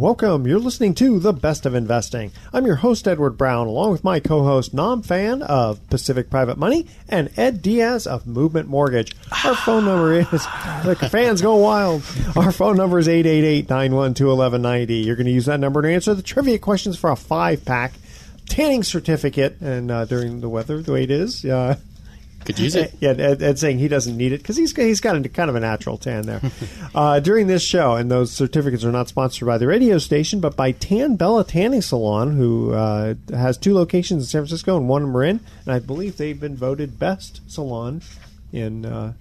Welcome. You're listening to The Best of Investing. I'm your host, Edward Brown, along with my co host, Nam Fan of Pacific Private Money and Ed Diaz of Movement Mortgage. Our phone number is, the fans go wild. Our phone number is 888 912 1190. You're going to use that number to answer the trivia questions for a five pack tanning certificate. And uh, during the weather, the way it is, uh, could use it. Yeah, Ed, saying he doesn't need it because he's he's got a, kind of a natural tan there. uh, during this show, and those certificates are not sponsored by the radio station, but by Tan Bella Tanning Salon, who uh, has two locations in San Francisco and one in Marin, and I believe they've been voted best salon in uh,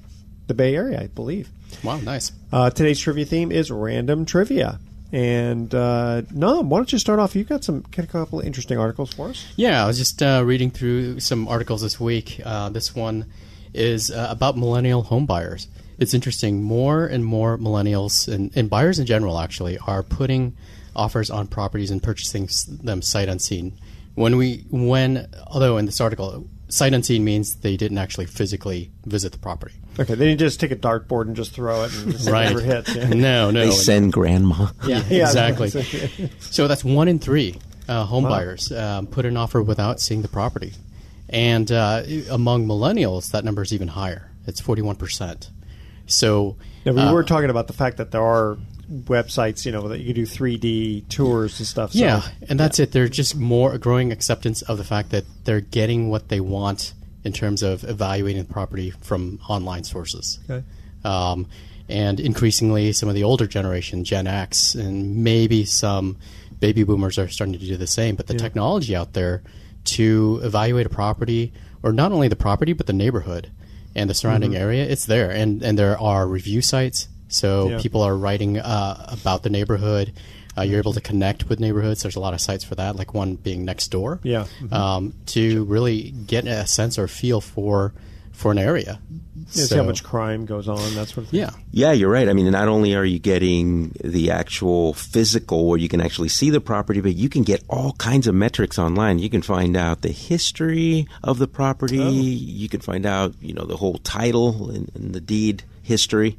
the Bay Area. I believe. Wow, nice. Uh, today's trivia theme is random trivia. And uh, Nam, why don't you start off? You got some got a couple of interesting articles for us. Yeah, I was just uh, reading through some articles this week. Uh, this one is uh, about millennial home buyers. It's interesting. More and more millennials and, and buyers in general actually are putting offers on properties and purchasing them sight unseen. When we when although in this article sight unseen means they didn't actually physically visit the property. Okay, they didn't just take a dartboard and just throw it and just right. never hits. Yeah. No, no. They send grandma. Yeah, Yeah, exactly. so that's one in three uh, home buyers um, put an offer without seeing the property, and uh, among millennials, that number is even higher. It's forty-one percent. So Yeah, we uh, were talking about the fact that there are websites, you know, that you can do 3D tours and stuff. So, Yeah, and that's it. There's just more a growing acceptance of the fact that they're getting what they want in terms of evaluating the property from online sources. Okay. Um, and increasingly, some of the older generation, Gen X, and maybe some baby boomers are starting to do the same. But the technology out there to evaluate a property, or not only the property, but the neighborhood and the surrounding area, it's there. And, and there are review sites. So Yeah. people are writing uh, about the neighborhood. Uh, you're able to connect with neighborhoods. There's a lot of sites for that, like one being Nextdoor. Yeah. Mhm. Um, to really get a sense or feel for for an area. Yeah, see how much crime goes on, that sort of thing. Yeah. Yeah, you're right. I mean, not only are you getting the actual physical where you can actually see the property, but you can get all kinds of metrics online. You can find out the history of the property. You can find out, you know, the whole title and, and the deed history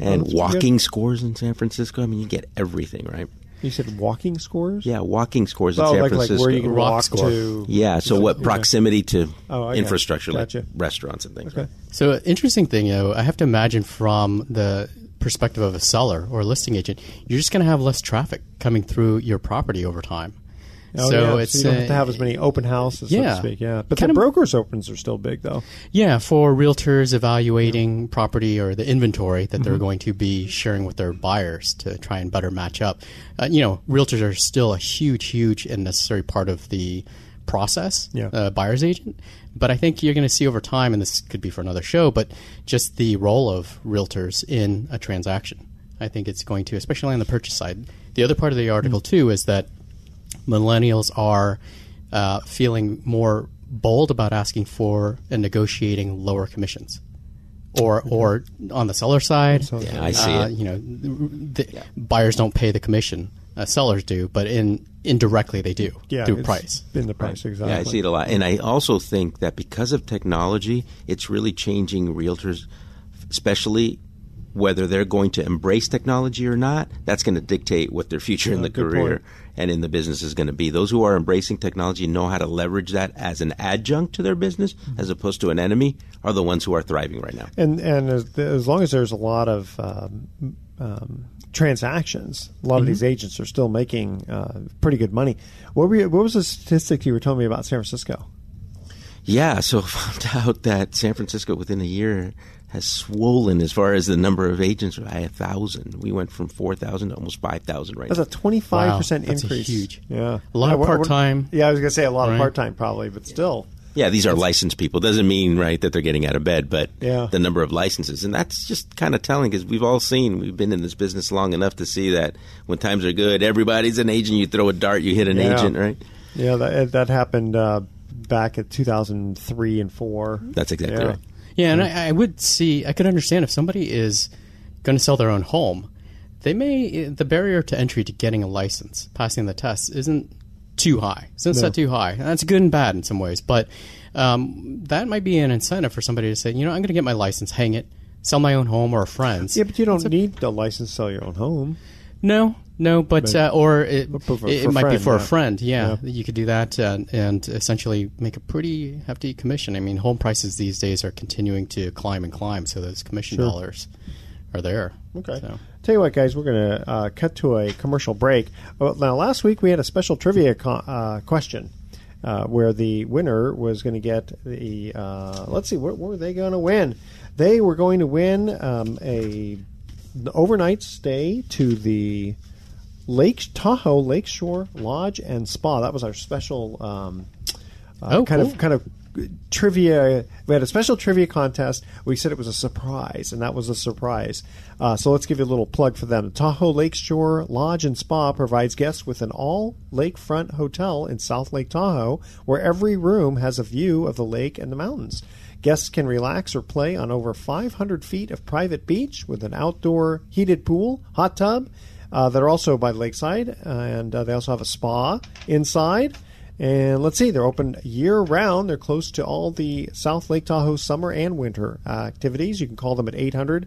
and walking scores in San Francisco. I mean, you get everything, right? You said walking scores? Yeah, walking scores in Oh, San like, like Francisco. where you can Rock walk score. to. yeah, so what Okay. proximity to Oh, okay. infrastructure Gotcha. like restaurants and things. Okay. Right? So uh, interesting thing, though, I have to imagine from the perspective of a seller or a listing agent, you're just going to have less traffic coming through your property over time. Oh, so yeah. it's so you don't have to have as many open houses, so yeah. to speak. Yeah, but Kind the of- brokers' opens are still big, though. Yeah, for realtors evaluating property or the inventory that Mm-hmm. they're going to be sharing with their buyers to try and better match up. Uh, you know, realtors are still a huge, huge and necessary part of the process, Yeah. uh, buyer's agent. But I think you're going to see over time, and this could be for another show, but just the role of realtors in a transaction. I think it's going to, especially on the purchase side. The other part of the article, Mm. too, is that millennials are uh, feeling more bold about asking for and negotiating lower commissions. Or, or on the seller side, Yeah, I see uh, it. You know, the, buyers don't pay the commission; uh, sellers do, but in indirectly they do Yeah, through price. in the price exactly. Yeah, I see it a lot. And I also think that because of technology, it's really changing realtors, especially whether they're going to embrace technology or not. That's going to dictate what their future in the career point. and in the business is going to be. Those who are embracing technology know how to leverage that as an adjunct to their business as opposed to an enemy are the ones who are thriving right now. And and as, as long as there's a lot of um, um, transactions. A lot of these agents are still making uh, pretty good money. What were you, what was the statistic you were telling me about San Francisco? Yeah, so I found out that San Francisco within a year has swollen as far as the number of agents by a thousand. We went from four thousand to almost five thousand right That's now. a twenty five percent Wow, that's increase. huge. Yeah, A lot Yeah, of what- what- part-time. Yeah, I was gonna say a lot of Right. part time probably, but still. Yeah, these are licensed people. Doesn't mean right that they're getting out of bed, but Yeah. the number of licenses, and that's just kind of telling because we've all seen. We've been in this business long enough to see that when times are good, everybody's an agent. You throw a dart, you hit an Yeah. agent, right? Yeah, that that happened uh, back at two thousand three and four. That's exactly Yeah. right. Yeah, and I, I would see, I could understand if somebody is going to sell their own home, they may, the barrier to entry to getting a license, passing the test, isn't too high. It's not set too high. And that's good and bad in some ways, but um, that might be an incentive for somebody to say, you know, I'm going to get my license, hang it, sell my own home or a friend's. Yeah, but you don't need a license to sell your own home. No, no, but uh, or it, For- for- it might be for yeah. a friend. Yeah, you could do that uh, and essentially make a pretty hefty commission. I mean, home prices these days are continuing to climb and climb, so those commission dollars are there. Okay. So. Tell you what, guys, we're going to uh, cut to a commercial break. Well, now, last week we had a special trivia co- uh, question uh, where the winner was going to get the. Uh, let's see, what, what were they going to win? They were going to win um, a overnight stay to the Lake Tahoe Lakeshore Lodge and Spa. That was our special. Um, uh, Oh, kind cool. of kind of trivia. We had a special trivia contest. We said it was a surprise, and that was a surprise. Uh, so let's give you a little plug for them. Tahoe Lakeshore Lodge and Spa provides guests with an all lakefront hotel in South Lake Tahoe, where every room has a view of the lake and the mountains. Guests can relax or play on over 500 feet of private beach with an outdoor heated pool, hot tub. Uh, that are also by the lakeside, and uh, they also have a spa inside. And let's see, they're open year round. They're close to all the South Lake Tahoe summer and winter uh, activities. You can call them at 800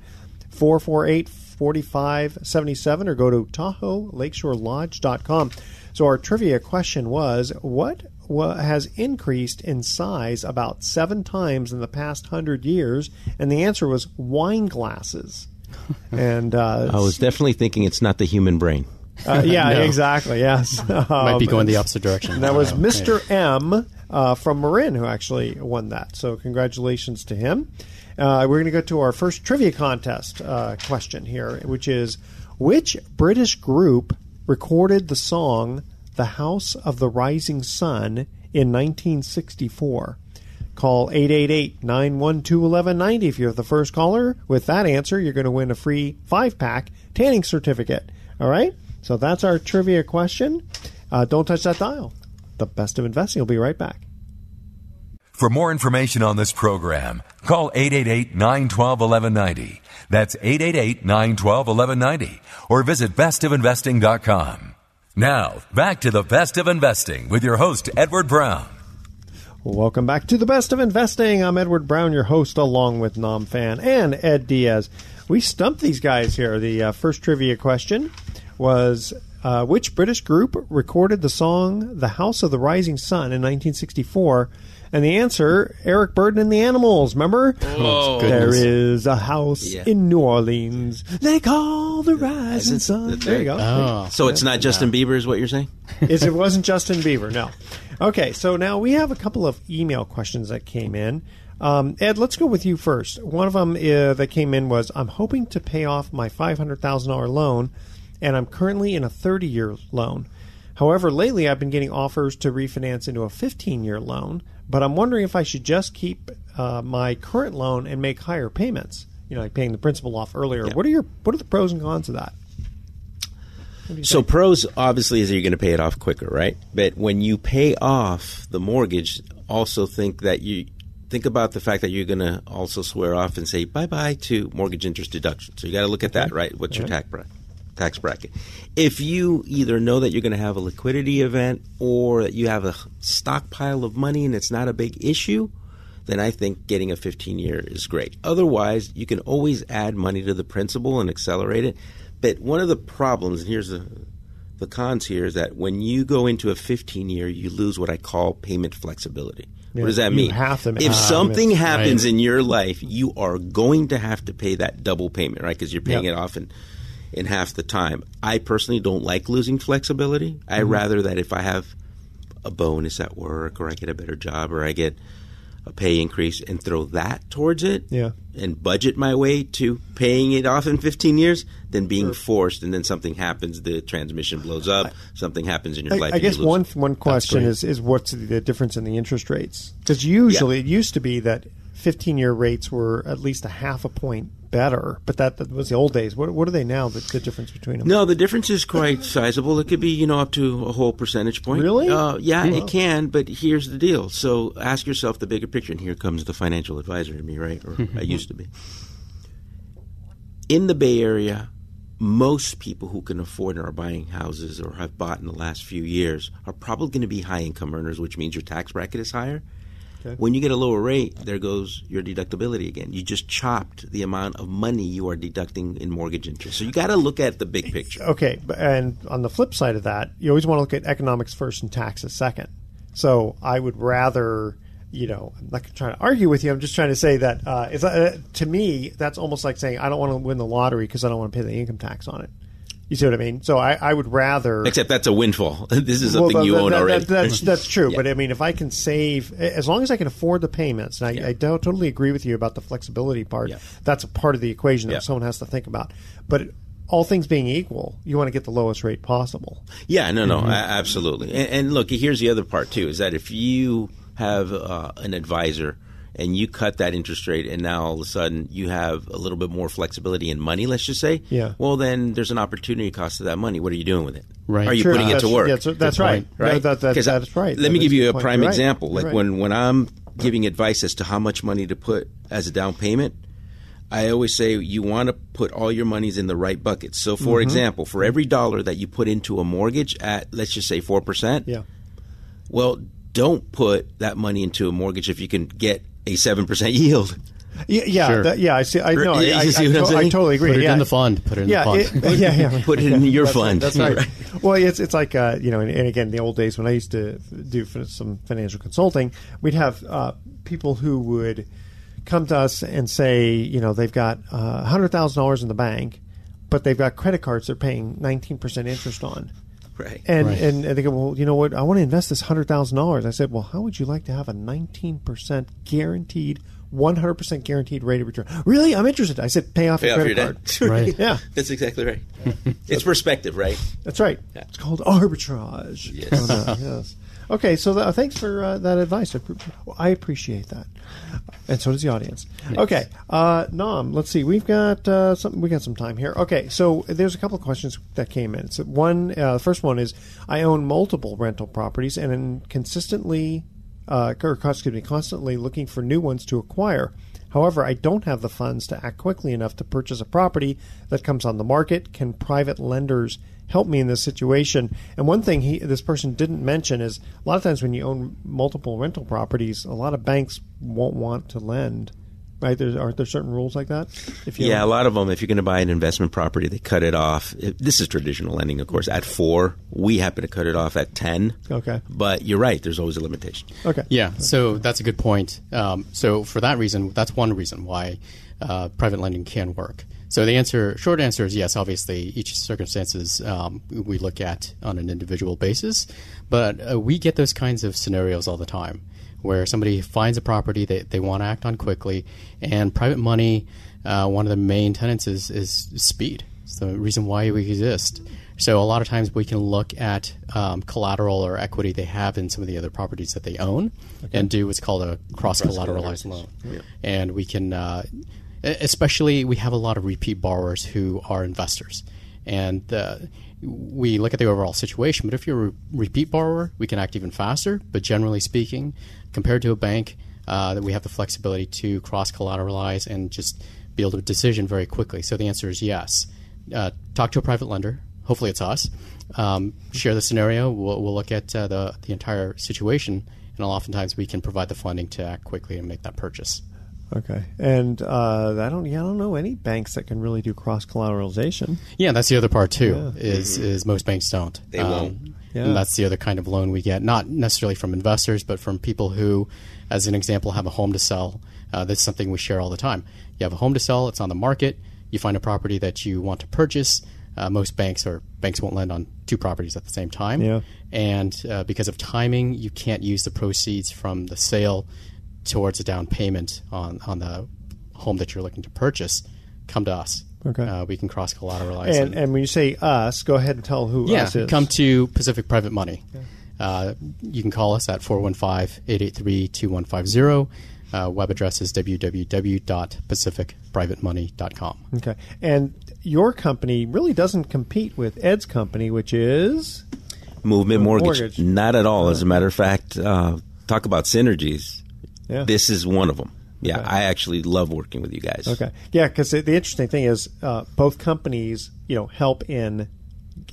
448 4577 or go to TahoeLakeshoreLodge.com. So, our trivia question was what has increased in size about seven times in the past hundred years? And the answer was wine glasses. and uh, I was definitely thinking it's not the human brain. uh, yeah, No. exactly. Yes, Might be Um, going the opposite direction. that was Mr. M uh, from Marin who actually won that. So congratulations to him. Uh, we're going to go to our first trivia contest uh, question here, which is which British group recorded the song "The House of the Rising Sun" in 1964? Call 888-912-1190 if you're the first caller. With that answer, you're going to win a free five-pack tanning certificate. All right? So that's our trivia question. Uh, don't touch that dial. The best of investing. will be right back. For more information on this program, call 888-912-1190. That's 888-912-1190 or visit bestofinvesting.com. Now, back to the best of investing with your host, Edward Brown. Welcome back to the best of investing. I'm Edward Brown, your host, along with Nam Fan and Ed Diaz. We stumped these guys here. The uh, first trivia question was uh, which British group recorded the song "The House of the Rising Sun" in 1964? And the answer, Eric Burdon and the Animals. Remember? Oh, there goodness. is a house Yeah. in New Orleans they call the Rising Sun. There you go. Oh, So it's not Justin Bieber, is what you're saying? is it wasn't Justin Bieber. No. Okay, so now we have a couple of email questions that came in. Um, Ed, let's go with you first. One of them uh, that came in was I'm hoping to pay off my $500,000 loan, and I'm currently in a 30 year loan. However, lately I've been getting offers to refinance into a 15 year loan, but I'm wondering if I should just keep uh, my current loan and make higher payments. You know, like paying the principal off earlier. What are your What are the pros and cons of that? So pros obviously is you're going to pay it off quicker, right? But when you pay off the mortgage, also think that you think about the fact that you're going to also swear off and say bye bye to mortgage interest deduction. So you got to look at that, right? What's your tax bracket? Tax bracket. If you either know that you're going to have a liquidity event or that you have a stockpile of money and it's not a big issue, then I think getting a 15 year is great. Otherwise, you can always add money to the principal and accelerate it. But one of the problems, and here's the the cons here, is that when you go into a 15 year, you lose what I call payment flexibility. Yeah, what does that mean? have to make if payments, something happens right. in your life, you are going to have to pay that double payment, right? Because you're paying Yep. it off and in half the time. I personally don't like losing flexibility. I Mm-hmm. rather that if I have a bonus at work or I get a better job or I get a pay increase and throw that towards it Yeah. and budget my way to paying it off in 15 years than being forced and then something happens the transmission blows up something happens in your life I, I and you guess one one question is is what's the difference in the interest rates? Because usually it used to be that 15 year rates were at least a half a point better, but that, that was the old days. What, what are they now? The, the difference between them? No, the difference is quite sizable. It could be, you know, up to a whole percentage point. Really? Uh, yeah, it can. But here's the deal. So ask yourself the bigger picture, and here comes the financial advisor to me, right? Or I used to be. In the Bay Area, most people who can afford and are buying houses or have bought in the last few years are probably going to be high income earners, which means your tax bracket is higher. When you get a lower rate, there goes your deductibility again. You just chopped the amount of money you are deducting in mortgage interest. So you got to look at the big picture. Okay, and on the flip side of that, you always want to look at economics first and taxes second. So I would rather, you know, I'm not trying to argue with you. I'm just trying to say that uh, uh, to me, that's almost like saying I don't want to win the lottery because I don't want to pay the income tax on it. You see what I mean? So I, I would rather. Except that's a windfall. this is something Well, you that- own that- already. that- that's that's true. Yeah. But I mean, if I can save, as long as I can afford the payments, and I, Yeah. I don't totally agree with you about the flexibility part. Yeah. That's a part of the equation that someone has to think about. But all things being equal, you want to get the lowest rate possible. Yeah, no, Mm-hmm. no, absolutely. And, and look, here's the other part too: is that if you have uh, an advisor and you cut that interest rate, and now all of a sudden you have a little bit more flexibility in money, let's just say, Yeah. Well, then there's an opportunity cost of that money. What are you doing with it? Right. Are you putting it to work? yeah, that's, that's right. right? No, that, that, that's right. Let me give you a point. prime You're example. Like right. when when I'm giving advice as to how much money to put as a down payment, I always say you want to put all your monies in the right buckets. So, Mm-hmm. for example, for every dollar that you put into a mortgage at let's just say four percent, Yeah. well, don't put that money into a mortgage if you can get a seven percent yield. Yeah, yeah, Sure. that- yeah. I see. I know. I, I, I, to- I totally agree. Put it yeah. in the fund. Put it in yeah, the fund. it- yeah, yeah. Put it in your That's fund. That's right. Well, it's it's like uh, you know, and, and again, the old days when I used to do some financial consulting, we'd have uh, people who would come to us and say, you know, they've got uh, hundred thousand dollars in the bank, but they've got credit cards they're paying nineteen percent interest on. Right. And, Right. and and they go, well, you know what? I want to invest this hundred thousand dollars. I said, well, how would you like to have a nineteen percent guaranteed, one hundred percent guaranteed rate of return? Really, I'm interested. I said, pay off Pay your off credit your card. debt. Right. Yeah, That's exactly right. it's perspective, right? that's right. It's called arbitrage. Yes. Yes. Okay, so th- thanks for uh, that advice. I, pre- I appreciate that, and so does the audience. Okay, uh, Nam, let's see. We've got uh, some. We got some time here. Okay, so there's a couple of questions that came in. So one, uh, the first one is: I own multiple rental properties and am consistently, uh, or excuse me, constantly looking for new ones to acquire. However, I don't have the funds to act quickly enough to purchase a property that comes on the market. Can private lenders help me in this situation? And one thing he, this person didn't mention is a lot of times when you own multiple rental properties, a lot of banks won't want to lend. Right? There's, aren't there certain rules like that? If Yeah, a lot of them. If you're going to buy an investment property, they cut it off. This is traditional lending, of course. At four, we happen to cut it off at ten. Okay. But you're right. There's always a limitation. Okay. Yeah, so that's a good point. Um, so for that reason, that's one reason why uh, private lending can work. So the answer, short answer is yes. Obviously, each circumstances um, we look at on an individual basis, but uh, we get those kinds of scenarios all the time where somebody finds a property that they want to act on quickly, and private money. Uh, one of the main tenets is, is speed. It's the reason why we exist. So a lot of times we can look at um, collateral or equity they have in some of the other properties that they own, and do what's called a cross collateralized loan. And we can, uh, especially, we have a lot of repeat borrowers who are investors, and uh, we look at the overall situation. But if you're a repeat borrower, we can act even faster. But generally speaking, compared to a bank, uh, that we have the flexibility to cross collateralize and just be able to decision very quickly. So the answer is yes. Uh, talk to a private lender. Hopefully, it's us. Um, share the scenario. We'll, we'll look at uh, the the entire situation, and oftentimes we can provide the funding to act quickly and make that purchase. Okay. And uh, I don't. Yeah, I don't know any banks that can really do cross collateralization. Yeah, that's the other part too. Is is most banks don't. They won't. Yeah. And that's the other kind of loan we get, not necessarily from investors, but from people who, as an example, have a home to sell. Uh, that's something we share all the time. You have a home to sell; it's on the market. You find a property that you want to purchase. uh, most banks or banks won't lend on two properties at the same time. Yeah. And uh, because of timing, you can't use the proceeds from the sale towards a down payment on, on the home that you're looking to purchase. Come to us. Okay. Uh, we can cross collateralize. And, and when you say us, go ahead and tell who yeah, us is. come to Pacific Private Money. Uh, you can call us at 415-883-2150. Uh, web address is www.pacificprivatemoney.com. Okay. And your company really doesn't compete with Ed's company, which is Movement mortgage. mortgage. Not at all. As a matter of fact, uh, talk about synergies. Yeah. This is one of them. Yeah, Okay. I actually love working with you guys. Okay. Yeah, because the interesting thing is uh, both companies, you know, help in,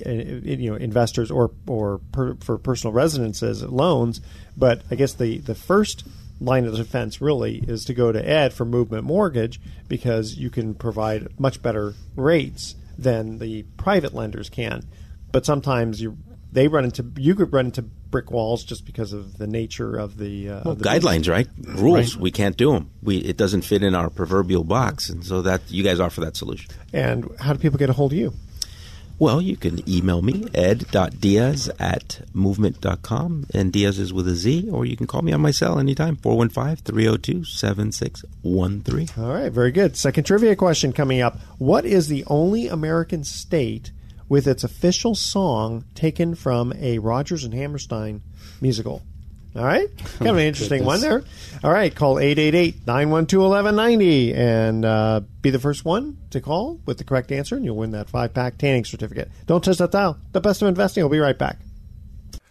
uh, you know, investors or or per, for personal residences loans. But I guess the the first line of defense really is to go to Ed for movement mortgage because you can provide much better rates than the private lenders can. But sometimes you they run into you could run into brick walls just because of the nature of the, uh, Well, of the guidelines, right? Rules. We can't do them. We it doesn't fit in our proverbial box, and so that you guys offer that solution. And how do people get a hold of you? Well, you can email me, ed.diaz at movement.com, and Diaz is with a Z, or you can call me on my cell anytime, 415-302-7613. All right, very good. Second trivia question coming up. What is the only American state with its official song taken from a Rodgers and Hammerstein musical? All right, kind of an interesting one there. All right, call 888-912-1190 and uh, be the first one to call with the correct answer, and you'll win that five-pack tanning certificate. Don't touch that dial. The best of investing. We'll be right back.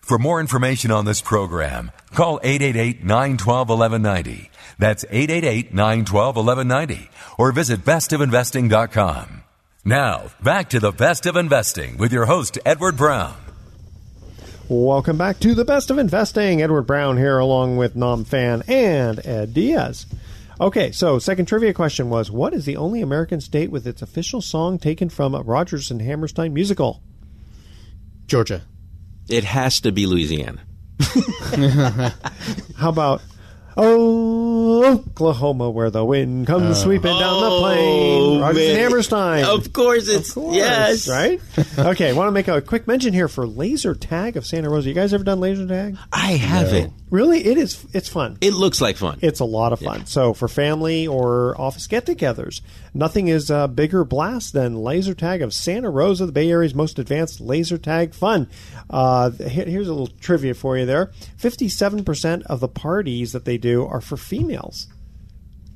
For more information on this program, call 888-912-1190. That's 888-912-1190 or visit bestofinvesting.com. Now, back to the best of investing with your host Edward Brown. Welcome back to the best of investing. Edward Brown here, along with Nam Fan and Ed Diaz. Okay, so second trivia question was: What is the only American state with its official song taken from a Rodgers and Hammerstein musical? Georgia. It has to be Louisiana. How about Oh, Oklahoma, where the wind comes oh. sweeping down the oh, plain? Rodgers and. Hammerstein. Of course, it's Of course, yes, right? Okay, I want to make a quick mention here for laser tag of Santa Rosa. You guys ever done laser tag? I have it. Really, it is. It's fun. It looks like fun. It's a lot of fun. So for family or office get-togethers, nothing is a bigger blast than laser tag of Santa Rosa, the Bay Area's most advanced laser tag fun. Uh, here's a little trivia for you. There, fifty-seven percent of the parties that they do are for females.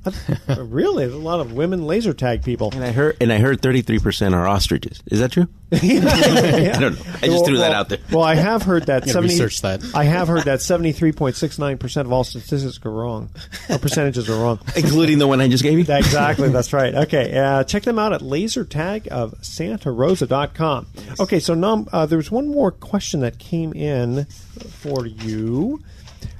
really, there's a lot of women laser tag people. and I heard, and I heard thirty three percent are ostriches. Is that true? I don't know. I just threw that out there. Well, I have heard that Yeah, seventy. research that. I have heard that seventy-three point six nine percent of all statistics are wrong, or percentages are wrong. Including the one I just gave you. Exactly, that's right. Okay, uh, check them out at lasertag of santarosa.com. Okay, so Nam, uh, there was one more question that came in for you.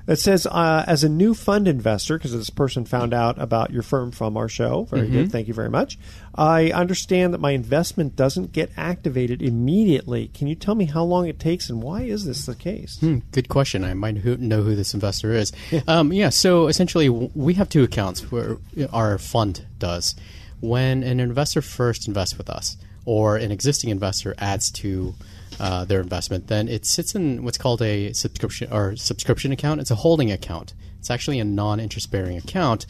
It says, uh, as a new fund investor, because this person found out about your firm from our show. Very good. Thank you very much. I understand that my investment doesn't get activated immediately. Can you tell me how long it takes and why is this the case? Hmm, good question. I might who- know who this investor is. Um, yeah, so essentially, we have two accounts where our fund does. When an investor first invests with us, or an existing investor adds to uh, their investment, then it sits in what's called a subscription or subscription account. It's a holding account. It's actually a non-interest bearing account,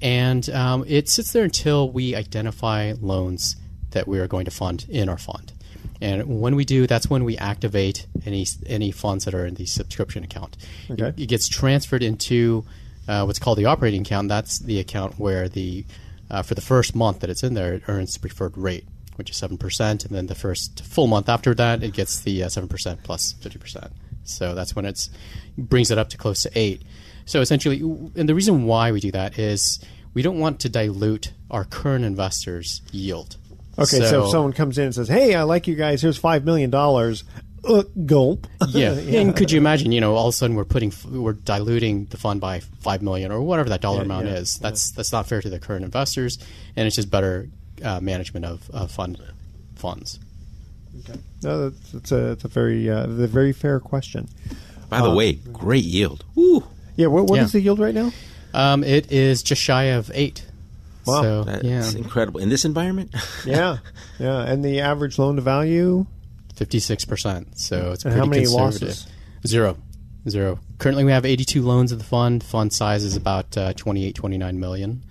and um, it sits there until we identify loans that we are going to fund in our fund. And when we do, that's when we activate any any funds that are in the subscription account. Okay. It, it gets transferred into uh, what's called the operating account. That's the account where the uh, for the first month that it's in there, it earns the preferred rate, which is seven percent, and then the first full month after that, it gets the uh, seven percent plus plus fifty percent. So that's when it brings it up to close to eight. So essentially, and the reason why we do that is we don't want to dilute our current investors' yield. Okay, so, if someone comes in and says, "Hey, I like you guys. Here's five million dollars." Uh, gulp. yeah. and could you imagine? You know, all of a sudden we're putting we're diluting the fund by five million or whatever that dollar amount yeah, is. That's that's not fair to the current investors, and it's just better uh, management of, of fund funds. No, that's, that's a, it's a very, uh, a very fair question. By the way, great yield. Woo. Yeah, what, what is Yeah. the yield right now? Um, it is just shy of eight. Wow. So That's yeah, incredible. In this environment, yeah, yeah. And the average loan to value. fifty six percent. So it's And pretty how many conservative. losses? Zero. Zero. Currently, we have 82 loans in the fund. Fund size is about uh, 28, 29 million.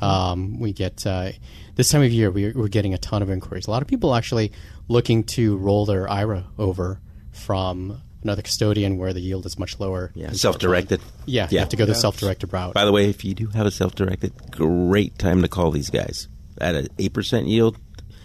Um, we get uh, this time of year, we, we're getting a ton of inquiries. A lot of people actually looking to roll their IRA over from another custodian where the yield is much lower. yeah, self-directed. Yeah, you have to go the self-directed route. By the way, if you do have a self-directed, great time to call these guys at an eight percent yield.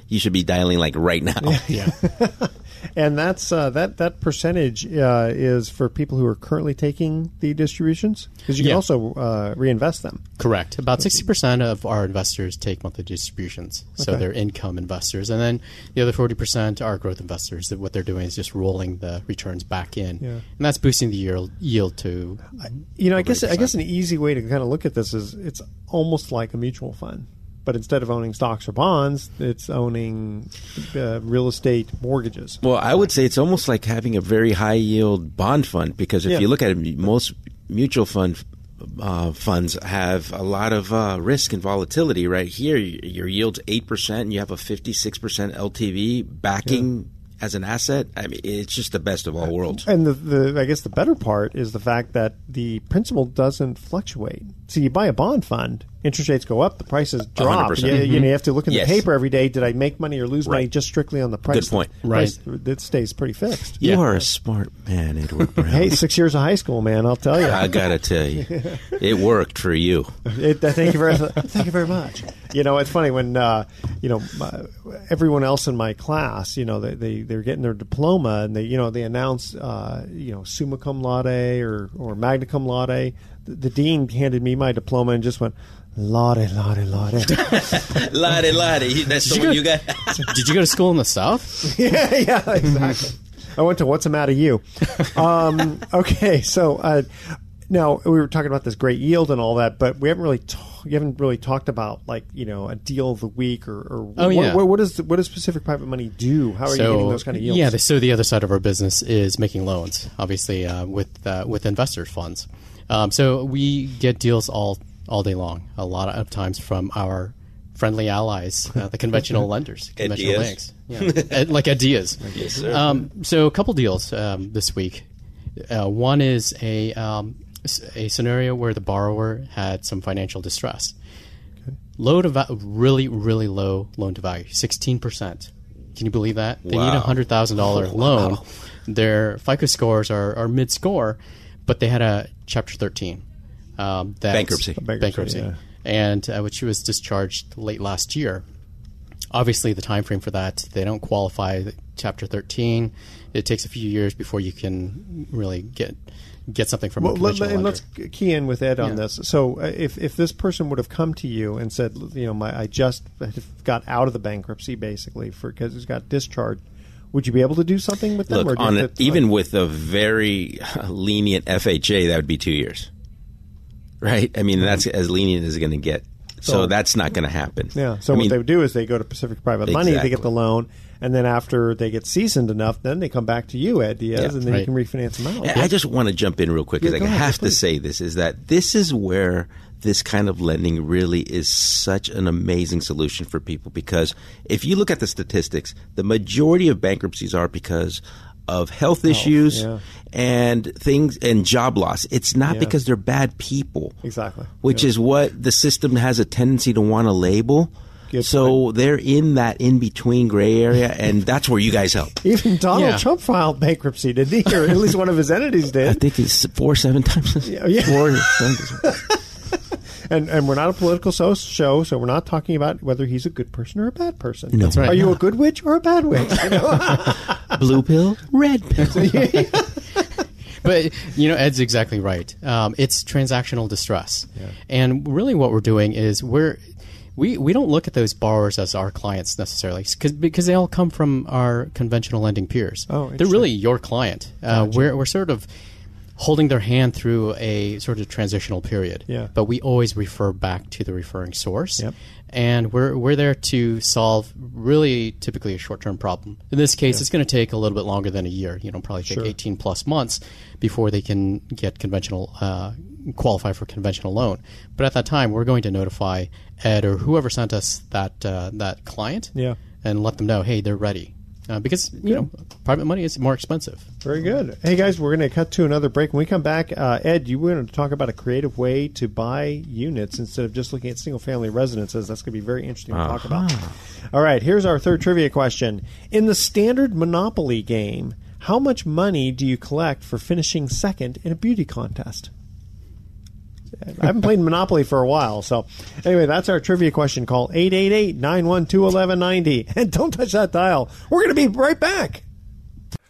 You should be dialing like right now. yeah. And that's uh, that that percentage uh, is for people who are currently taking the distributions because you can Yeah. also uh, reinvest them. Correct. About 60% of our investors take monthly distributions. So Okay. they're income investors. And then the other 40% are growth investors. That What they're doing is just rolling the returns back in. Yeah. And that's boosting the yield, yield to. You know, I guess I guess an easy way to kind of look at this is it's almost like a mutual fund, but instead of owning stocks or bonds, it's owning uh, real estate mortgages. Well, I would say it's almost like having a very high yield bond fund because if Yeah. you look at it, most mutual fund uh, funds have a lot of uh, risk and volatility. Right here, your yield's eight percent, and you have a fifty six percent LTV backing as an asset. I mean, it's just the best of all worlds. And the, the I guess the better part is the fact that the principal doesn't fluctuate. So you buy a bond fund, interest rates go up, the prices drop. 100%. You, you know, you have to look in Yes. the paper every day. Did I make money or lose money just strictly on the price? Good point. Price, It stays pretty fixed. You Yeah. are a smart man, Edward Brown. Hey, six years of high school, man. I'll tell you. I gotta tell you, it worked for you. It, uh, thank you very thank you very much. You know, it's funny when uh, you know my, everyone else in my class, you know, they, they they're getting their diploma and they you know they announce uh, you know summa cum laude or or magna cum laude. The, the dean handed me my diploma and just went laude laude laude. Lottie, Lottie, that's the one you got. Did you go to school in the South? yeah, yeah, exactly. I went to what's the matter you. Um, okay, so uh, now we were talking about this great yield and all that, but we haven't really ta- you haven't really talked about like you know a deal of the week or, or Oh, what, yeah. what, what does what does Pacific Private Money do? How are you getting those kind of yields? Yeah, the, so the other side of our business is making loans, obviously uh, with uh, with investor funds. Um, so we get deals all all day long. A lot of times from our friendly allies, uh, the conventional lenders, conventional banks, yeah. Like Ed Diaz. Yes. Um, so a couple deals um, this week. Uh, one is a um, a scenario where the borrower had some financial distress. Low to va- really really low loan to value, sixteen percent. Can you believe that? They need a hundred thousand dollar loan. Their FICO scores are, are mid score, but they had a Chapter thirteen um, that's- Bankruptcy. Bankruptcy, bankruptcy, yeah. and uh, which was discharged late last year obviously the time frame for that they don't qualify chapter 13 it takes a few years before you can really get get something from Well, a let, conventional and lender. let's key in with Ed on Yeah. this. So, uh, if if this person would have come to you and said, you know, my I just got out of the bankruptcy basically for because it's got discharged, would you be able to do something with them? Look, or on have it, to, even like- with a very lenient FHA, that would be two years, right? I mean, that's as lenient as it's going to get. So, So- that's not going to happen. Yeah. So I what mean, they would do is they go to Pacific Private Money, they get the loan, and then after they get seasoned enough, then they come back to you, Ed Diaz, Yeah, and then you can refinance them out. And I just want to jump in real quick because Yeah, I go ahead, have to say this is that this is where this kind of lending really is such an amazing solution for people because if you look at the statistics, the majority of bankruptcies are because of health oh, issues yeah. and things and job loss. It's not Yeah. because they're bad people. Exactly. Which Yeah. is what the system has a tendency to want to label. Good so they're in that in between gray area, and that's where you guys help. Even Donald Yeah. Trump filed bankruptcy, did he? Or at least one of his entities did. I think it's four, seven times. Yeah, yeah. Four, seven- And and we're not a political so- show, so we're not talking about whether he's a good person or a bad person. No. That's right. Are you a good witch or a bad witch? You know? blue pill, red pill. but you know ed's exactly right um, it's transactional distress and really what we're doing is we're we, we don't look at those borrowers as our clients necessarily cause, because they all come from our conventional lending peers. Oh, They're really your client. Uh, we're, we're sort of holding their hand through a sort of transitional period. Yeah. But we always refer back to the referring source. Yep. And we're, we're there to solve really typically a short term problem. In this case, it's going to take a little bit longer than a year. You know, probably take Sure. 18 plus months before they can get conventional uh, qualify for conventional loan. But at that time, we're going to notify Ed or whoever sent us that uh, that client, Yeah. and let them know, hey, they're ready. Uh, because you know, private money is more expensive. Very good. Hey guys, we're going to cut to another break. When we come back, uh, Ed, you were going to talk about a creative way to buy units instead of just looking at single family residences. That's going to be very interesting to talk about. All right, here's our third trivia question. In the standard Monopoly game, how much money do you collect for finishing second in a beauty contest? I haven't played Monopoly for a while, so anyway, that's our trivia question. Call 888-912-1190 and don't touch that dial. We're going to be right back.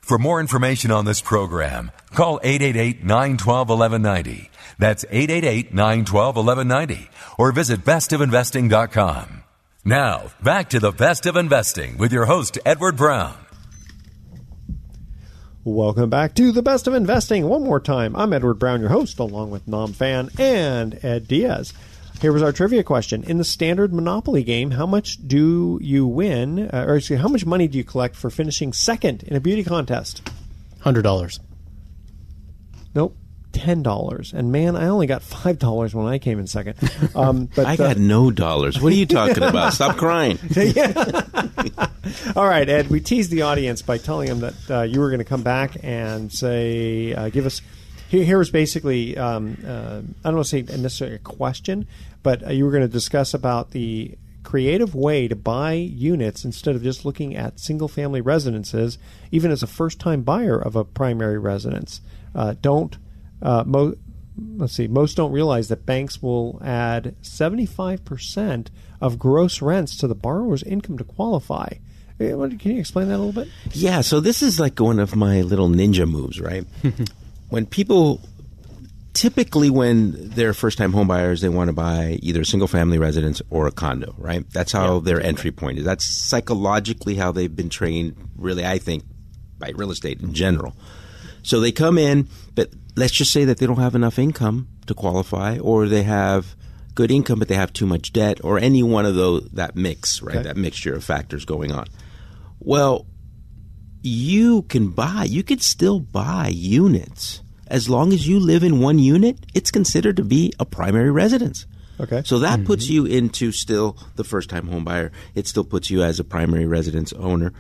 For more information on this program, call 888-912-1190. That's 888-912-1190 or visit bestofinvesting.com. Now, back to the best of investing with your host, Edward Brown. Welcome back to the best of investing. One more time, I'm Edward Brown, your host, along with Nam Fan and Ed Diaz. Here was our trivia question: In the standard Monopoly game, how much do you win, uh, or excuse, me, how much money do you collect for finishing second in a beauty contest? Hundred dollars. Nope, ten dollars. And man, I only got five dollars when I came in second. Um, but I uh, got no dollars. What are you talking about? Stop crying. All right, Ed. We teased the audience by telling them that uh, you were going to come back and say, uh, give us. Here, here was basically, um, uh, I don't want to say necessarily a question, but uh, you were going to discuss about the creative way to buy units instead of just looking at single-family residences, even as a first-time buyer of a primary residence. Uh, don't uh, mo- let's see, most don't realize that banks will add 75% of gross rents to the borrower's income to qualify. Eh, Can you explain that a little bit? Yeah, so this is like one of my little ninja moves, right? when people typically when they're first time homebuyers they want to buy either a single family residence or a condo, right? That's how their entry point is. That's psychologically how they've been trained, really, I think, by real estate in general. So they come in, but let's just say that they don't have enough income to qualify, or they have good income but they have too much debt, or any one of those that mix, right? Okay. That mixture of factors going on. Well, you can buy, you could still buy units as long as you live in one unit. It's considered to be a primary residence. Okay. So that mm-hmm. puts you into still the first time home buyer. It still puts you as a primary residence owner.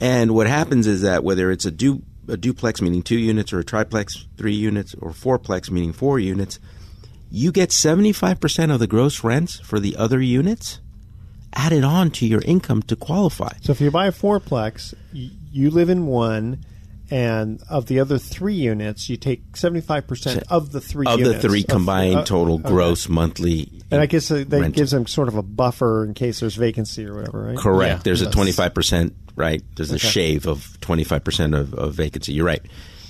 And what happens is that whether it's a, du- a duplex, meaning two units, or a triplex, three units, or fourplex, meaning four units, you get 75% of the gross rents for the other units added on to your income to qualify. So if you buy a fourplex, you live in one, and of the other three units, you take 75% of the three Of the units. three Of- combined uh, total okay. gross monthly. And I guess that rental. gives them sort of a buffer in case there's vacancy or whatever, right? Correct. Yeah, There's a twenty five percent right. There's a Okay. shave of twenty five percent of of vacancy. You're right.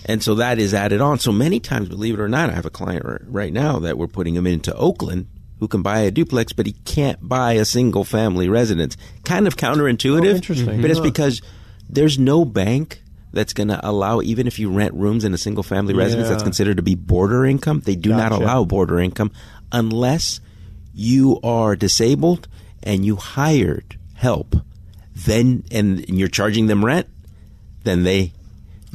And so that is added on. So many times, believe it or not, I have a client r- right now that we're putting him into Oakland who can buy a duplex, but he can't buy a single family residence. Kind of counterintuitive. Oh, interesting. But it's because there's no bank that's going to allow, even if you rent rooms in a single family residence that's considered to be boarder income, they do not allow boarder income unless you are disabled and you hired help, then and you're charging them rent, then they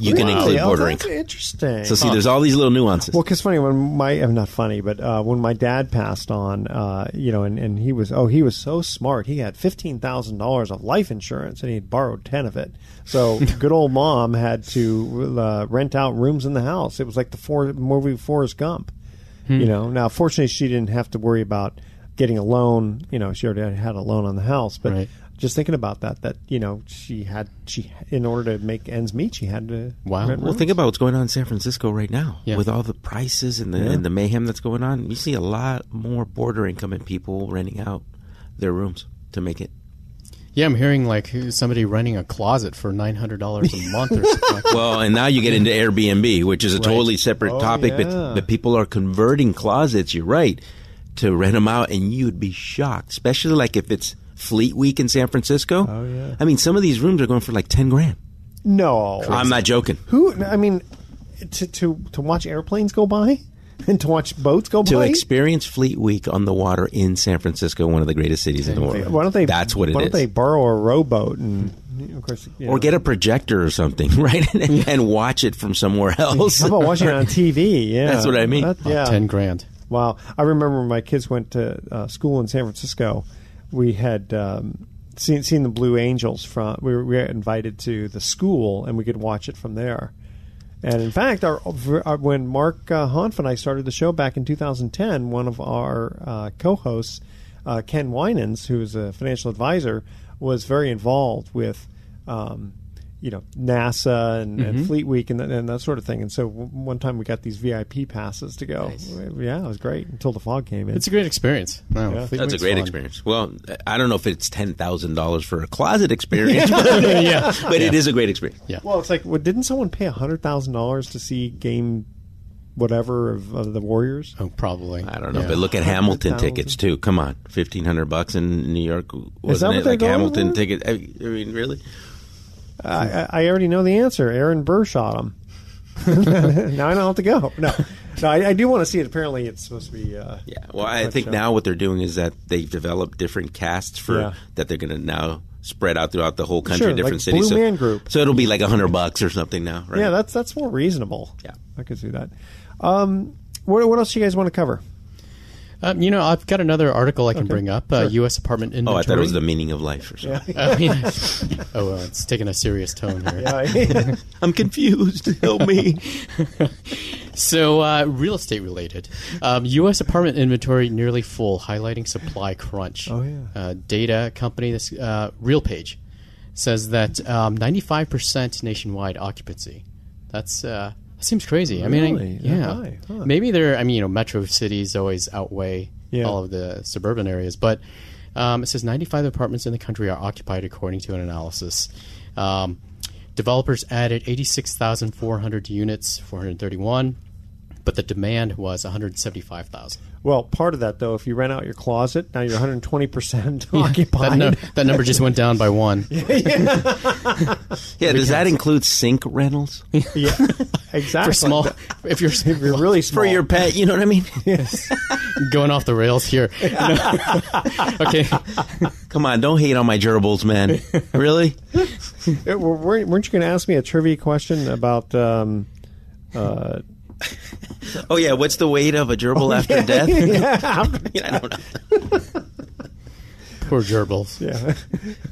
you can Really? include Oh, that's interesting. So see, there's all these little nuances. Well, because funny when my uh, not funny, but uh, when my dad passed on, uh, you know, and, and he was oh he was so smart. He had fifteen thousand dollars of life insurance, and he borrowed ten of it. So good old mom had to uh, rent out rooms in the house. It was like the for, movie Forrest Gump. You know, now fortunately she didn't have to worry about getting a loan. You know, she already had a loan on the house, but. Right. Just thinking about that, that you know, she had she in order to make ends meet, she had to. Wow. rent well, rooms. think about what's going on in San Francisco right now Yeah. with all the prices and the Yeah. and the mayhem that's going on. You see a lot more boarder income and people renting out their rooms to make it. Yeah, I'm hearing like somebody renting a closet for nine hundred dollars a month or something. Like. Well, and now you get into Airbnb, which is a totally separate Oh, topic, yeah. but but people are converting closets. You're right to rent them out, and you'd be shocked, especially like if it's Fleet Week in San Francisco. Oh, yeah. I mean, some of these rooms are going for like ten grand. No, I'm not joking. Who? I mean, to to to watch airplanes go by and to watch boats go To by. To experience Fleet Week on the water in San Francisco, one of the greatest cities in the world. why don't they? That's what it Why is. don't they borrow a rowboat and Of course, you Or get a projector or something, right? and watch it from somewhere else. How about watching it on TV? Yeah, That's what I mean. That- yeah, Ten grand. Wow. I remember when my kids went to uh, school in San Francisco, we had um, seen, seen the Blue Angels from, we were, we were invited to the school and we could watch it from there. And in fact, our, our when Mark uh, Hanf and I started the show back in 2010, one of our uh, co-hosts, uh, Ken Winans, who's a financial advisor, was very involved with, um, you know, NASA and, and mm-hmm. Fleet Week and, and that sort of thing. And so w- one time we got these VIP passes to go. Yeah, it was great until the fog came in. It's a great experience. No, Yeah. Fleet That's a great fun. experience. Well, I don't know if it's ten thousand dollars for a closet experience, but, yeah. but it is a great experience. Yeah. well, it's like, well, didn't someone pay hundred thousand dollars to see game, whatever of, of the Warriors? Oh, probably. I don't know, Yeah. but look at Hamilton 100,000. tickets too. Come on, fifteen hundred bucks in New York, that wasn't what it? they're Like Hamilton for? ticket. I I mean, really? I, I already know the answer. Aaron Burr shot him. now I don't have to go. No, no, I, I do want to see it. Apparently, it's supposed to be. Uh, Yeah. Well, I think so. now what they're doing is that they've developed different casts for Yeah. that they're going to now spread out throughout the whole country, Sure, different like cities. Blue so, Man Group. So it'll be like a hundred bucks or something now, right? Yeah, that's that's more reasonable. Yeah. I could see that. Um, what, what else do you guys want to cover? Um, you know, I've got another article I can Okay. bring up. Uh, Sure. U.S. apartment inventory. Oh. I thought it was the meaning of life or something. I mean, oh, well, it's taking a serious tone here. Yeah, I'm confused. Help me. So, uh, real estate related. Um, U.S. apartment inventory nearly full, highlighting supply crunch. Oh, yeah. Uh, data company, this uh, RealPage, says that um, 95% nationwide occupancy. That's uh, that seems crazy. I mean, I- Really? That yeah. high? Huh. Maybe they're. I mean, you know, metro cities always outweigh Yeah. all of the suburban areas, but um, it says 95 apartments in the country are occupied, according to an analysis. Um, developers added 86,400 units, 431, but the demand was 175,000. Well, part of that though, if you rent out your closet, now you're 120 percent occupied. That, nu- that number just went down by one. Yeah, does that include sink rentals yeah, exactly. For small, if you're, if you're really small, for your pet? You know what I mean? Yes. going off the rails here. okay, Come on, don't hate on my gerbils, man. Really? Weren't weren't you going to ask me a trivia question about? Um, uh, Oh yeah, what's the weight of a gerbil oh, after death? yeah, I don't know. poor gerbils. yeah.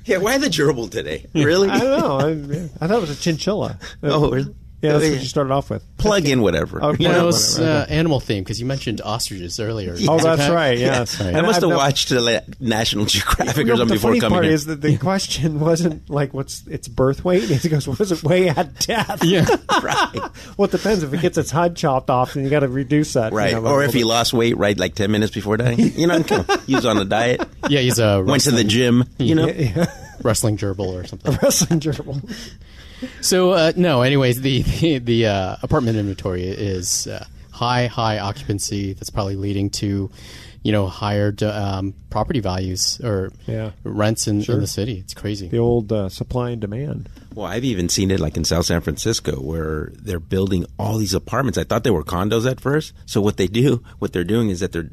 Yeah, why the gerbil today? Really? I don't know. I, I thought it was a chinchilla. Oh, really? Yeah, that's what you started off with. Plug in whatever. Okay. You know? it was uh, animal theme because you mentioned ostriches earlier. Oh, that's Okay? right. Yes, Right. I must have I've- watched the National Geographic No, or but something the before funny coming part here. is that the question wasn't like what's its birth weight. He goes, "What does it weigh at death?" Yeah. right, Well, it depends. If it gets its head chopped off, then you got to reduce that. you right. know, or if little he lost weight right like ten minutes before dying, you know, come on. he was on a diet, Yeah, he's a went to the gym, you know. bit. Yeah, wrestling gerbil or something. wrestling gerbil. So uh, no, anyways, the the, the uh, apartment inventory is uh, high high occupancy. That's probably leading to you know higher um, property values or Yeah. rents in, Sure. in the city. It's crazy. The old uh, supply and demand. Well, I've even seen it like in South San Francisco where they're building all these apartments. I thought they were condos at first. So what they do, what they're doing is that they're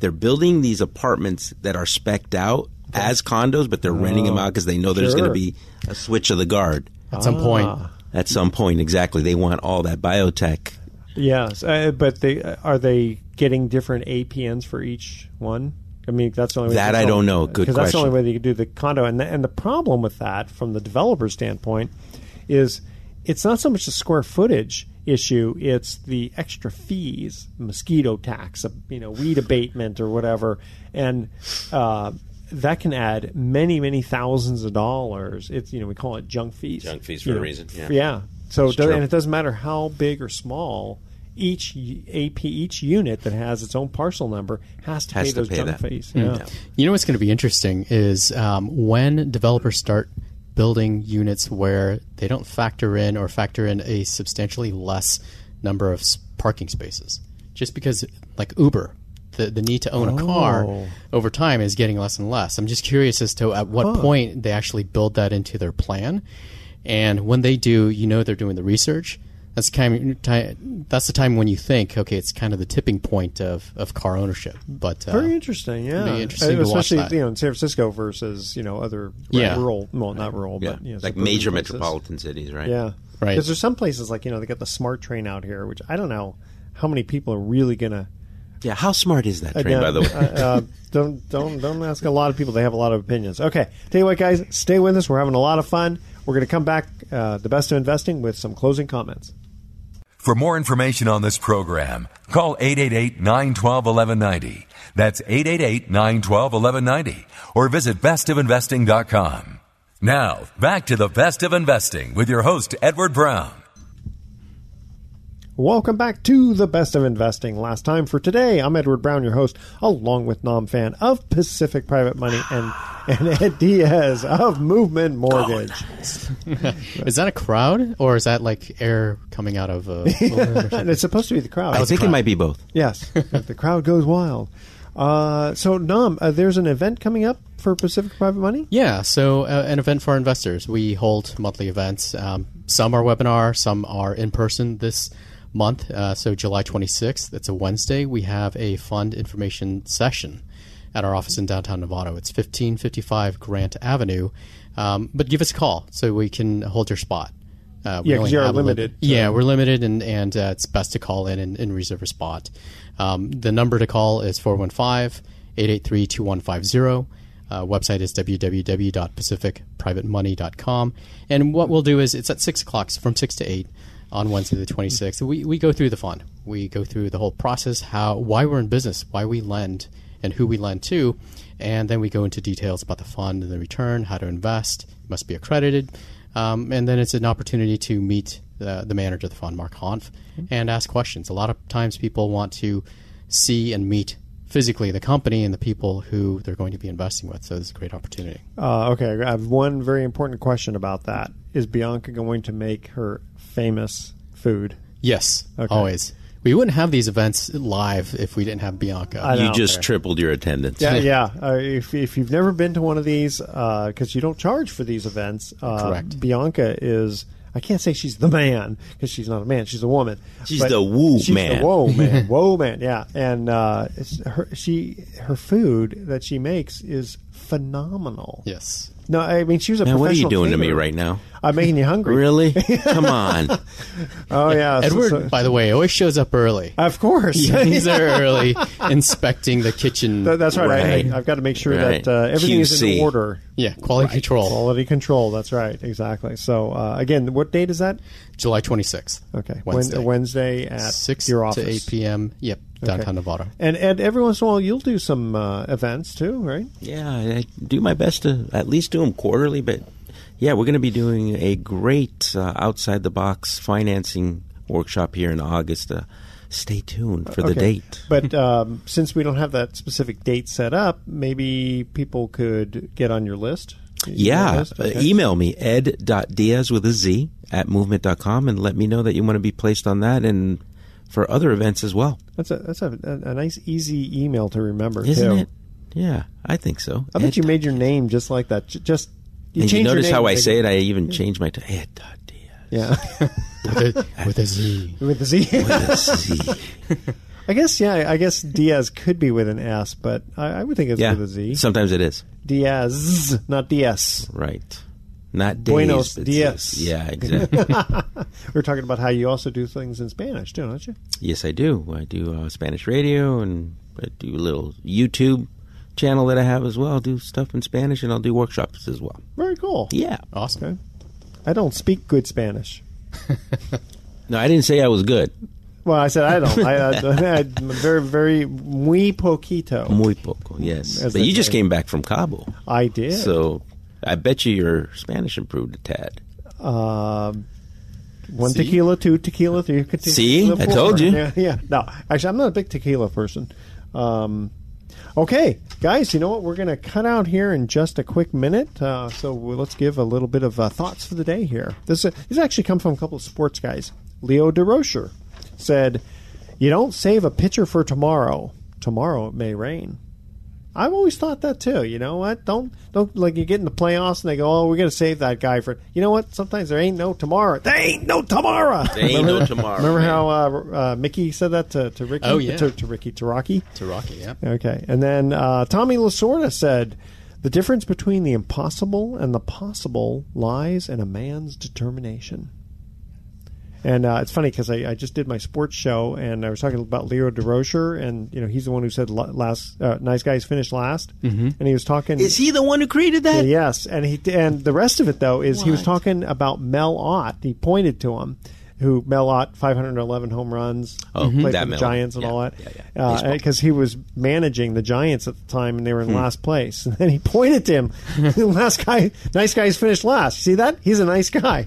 they're building these apartments that are specked out as condos, but they're renting them out because they know there's Sure. going to be a switch of the guard At some point, Ah. at some point. Exactly, they want all that biotech. Yes, uh, but they are they getting different APNs for each one? I mean, that's the only way That I don't know. Good Good 'cause That's the only way they can do the condo, and the, and the problem with that, from the developer standpoint, is it's not so much the square footage issue; it's the extra fees, mosquito tax, uh, you know, weed abatement or whatever, and. Uh, that can add many, many thousands of dollars. It's you know we call it junk fees. Junk fees You for a know, reason, yeah. yeah. So it does, and it doesn't matter how big or small each AP each unit that has its own parcel number has to Has pay to those pay junk that. fees. Yeah. You know what's going to be interesting is um, when developers start building units where they don't factor in or factor in a substantially less number of parking spaces. Just because, like Uber, the, the need to own a car Oh. over time is getting less and less. I'm just curious as to at what point they actually build that into their plan. And when they do, you know they're doing the research That's kind of, ti- that's the time when you think, okay, it's kind of the tipping point of, of car ownership. But uh, Very interesting, yeah. be interesting to watch Especially that. you know in San Francisco versus you know other Yeah. rural, well not rural, Yeah, but you know, like major places. metropolitan cities, right? Yeah, Right. Because there's some places like you know they got the smart train out here, which I don't know how many people are really gonna. Yeah. How smart is that train, Yeah, by the way? uh, uh, don't don't don't ask a lot of people. They have a lot of opinions. Okay, tell you what, guys, stay with us. We're having a lot of fun. We're going to come back, uh, the best of investing, with some closing comments. For more information on this program, call 888-912-1190. That's 888-912-1190 or visit bestofinvesting.com. Now, back to the best of investing with your host, Edward Brown. Welcome back to the best of investing. Last time for today, I'm Edward Brown, your host, along with Nam Fan of Pacific Private Money and, and Ed Diaz of Movement Mortgage. is that a crowd or is that like air coming out of a balloon or something? And it's supposed to be the crowd. I think it might be both. Yes, the crowd goes wild. Uh, so, Nam, uh, there's an event coming up for Pacific Private Money. Yeah, so uh, an event for investors. We hold monthly events. Um, some are webinar, some are in person this month. Uh, so July 26th, it's a Wednesday, we have a fund information session at our office in downtown Novato. It's 1555 Grant Avenue. Um, but give us a call so we can hold your spot. Uh, Yeah, 'cause only you are have a lim- limited, so- yeah, we're limited, and, and uh, it's best to call in and, and reserve a spot. Um, the number to call is 415 883 2150. Uh, website is www.pacificprivatemoney.com. And what we'll do is it's at 6 o'clock, so from 6 to 8 on Wednesday the 26th. We, we go through the fund. We go through the whole process, how why we're in business, why we lend, and who we lend to. And then we go into details about the fund and the return, how to invest. Must be accredited. Um, and then it's an opportunity to meet the, the manager of the fund, Mark Hanf, and ask questions. A lot of times people want to see and meet physically the company and the people who they're going to be investing with. So it's a great opportunity. Uh, okay, I have one very important question about that. Is Bianca going to make her famous food? Yes, Okay. always. We wouldn't have these events live if we didn't have Bianca. I You know. just tripled your attendance. Yeah, yeah. Uh, if, if you've never been to one of these, because you don't charge for these events, uh, Correct. Bianca is. I can't say she's the man because she's not a man; she's a woman. She's But the woo she's man. The whoa man, whoa man. Yeah, and uh, it's her, she her food that she makes is phenomenal. yes. No, I mean she was a. Man, what are you professional doing to me right now? I'm making you hungry. Really? Come on. Oh yeah, so- Edward, so- by the way, always shows up early. of course. He's there early, inspecting the kitchen. That- That's right. Right. I, I've got to make sure Right. that uh, everything is in QC. order. yeah, quality control. Quality control. That's right. Exactly. So uh, again, what date is that? July 26th. Okay, Wednesday. Wednesday at 6 your to office. 8 p.m. Yep, downtown Novato. And Ed, every once in a while, you'll do some uh, events too, right? Yeah, I do my best to at least do them quarterly, but yeah, we're going to be doing a great uh, outside the box financing workshop here in August. Uh, stay tuned for the Okay. date. But um, since we don't have that specific date set up, maybe people could get on your list. Yeah, list? uh, Okay. email me ed.diaz with a Z at movement.com and let me know that you want to be placed on that and for other events as well. That's a that's a, a, a nice, easy email to remember. Isn't too. it? Yeah, I think so. I bet Ed. you made your name just like that. J- Just you And you changed your notice name, how I they- say it? I even changed my t- eh, ed.diaz. Yeah, with, a, with a Z. with the Z. With a Z. I guess yeah. I guess Diaz could be with an S, but I, I would think it's yeah, with a Z. sometimes it is. Diaz, not DS. Right. Not days, Buenos dias. Yeah, exactly. We're talking about how you also do things in Spanish too, don't you? yes, I do. I do uh, Spanish radio and I do a little YouTube channel that I have as well. I'll do stuff in Spanish and I'll do workshops as well. Very cool. Yeah. Awesome. Okay. I don't speak good Spanish. No, I didn't say I was good. Well, I said I don't. I, uh, I'm very, very muy poquito. Muy poco, yes. As But you just came back from Cabo. I did. So I bet you your Spanish improved a tad. Um, one See? tequila, two tequila, three tequila. See? I told you. Yeah, yeah. No, actually, I'm not a big tequila person. Um, okay, guys, you know what? We're going to cut out here in just a quick minute. Uh, so let's give a little bit of uh, thoughts for the day here. This uh, this actually come from a couple of sports guys. Leo Durocher said, "You don't save a pitcher for tomorrow. Tomorrow it may rain." I've always thought that too. You know what? Don't don't like you get in the playoffs and they go, oh, we're gonna save that guy for. You know what? Sometimes there ain't no tomorrow. There ain't no tomorrow. There ain't remember, no tomorrow, Remember man. how uh, uh, Mickey said that to, to Ricky? Oh, yeah. to, to Ricky to Rocky. To Rocky, yeah. Okay, and then uh, Tommy Lasorda said. The difference between the impossible and the possible lies in a man's determination. And uh, it's funny because I, I just did my sports show and I was talking about Leo Durocher, and you know he's the one who said last uh, nice guys finish last, mm-hmm. and he was talking. Is he the one who created that? Yes, and he and the rest of it though is he was talking about Mel Ott. He pointed to him, who Mel Ott, 511 home runs, Oh, played that for the Mel. Giants and Yeah, all that. yeah, yeah. Baseball. Because he was managing the Giants at the time, and they were Hmm. in last place. And then he pointed to him. last guy, nice guys finished last. See that? He's a nice guy.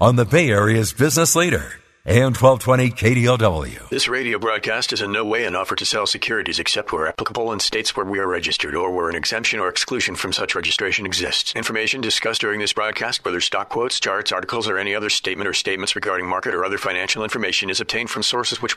on the Bay Area's business leader, AM 1220 KDOW. This radio broadcast is in no way an offer to sell securities except where applicable in states where we are registered or where an exemption or exclusion from such registration exists. Information discussed during this broadcast, whether stock quotes, charts, articles, or any other statement or statements regarding market or other financial information, is obtained from sources which.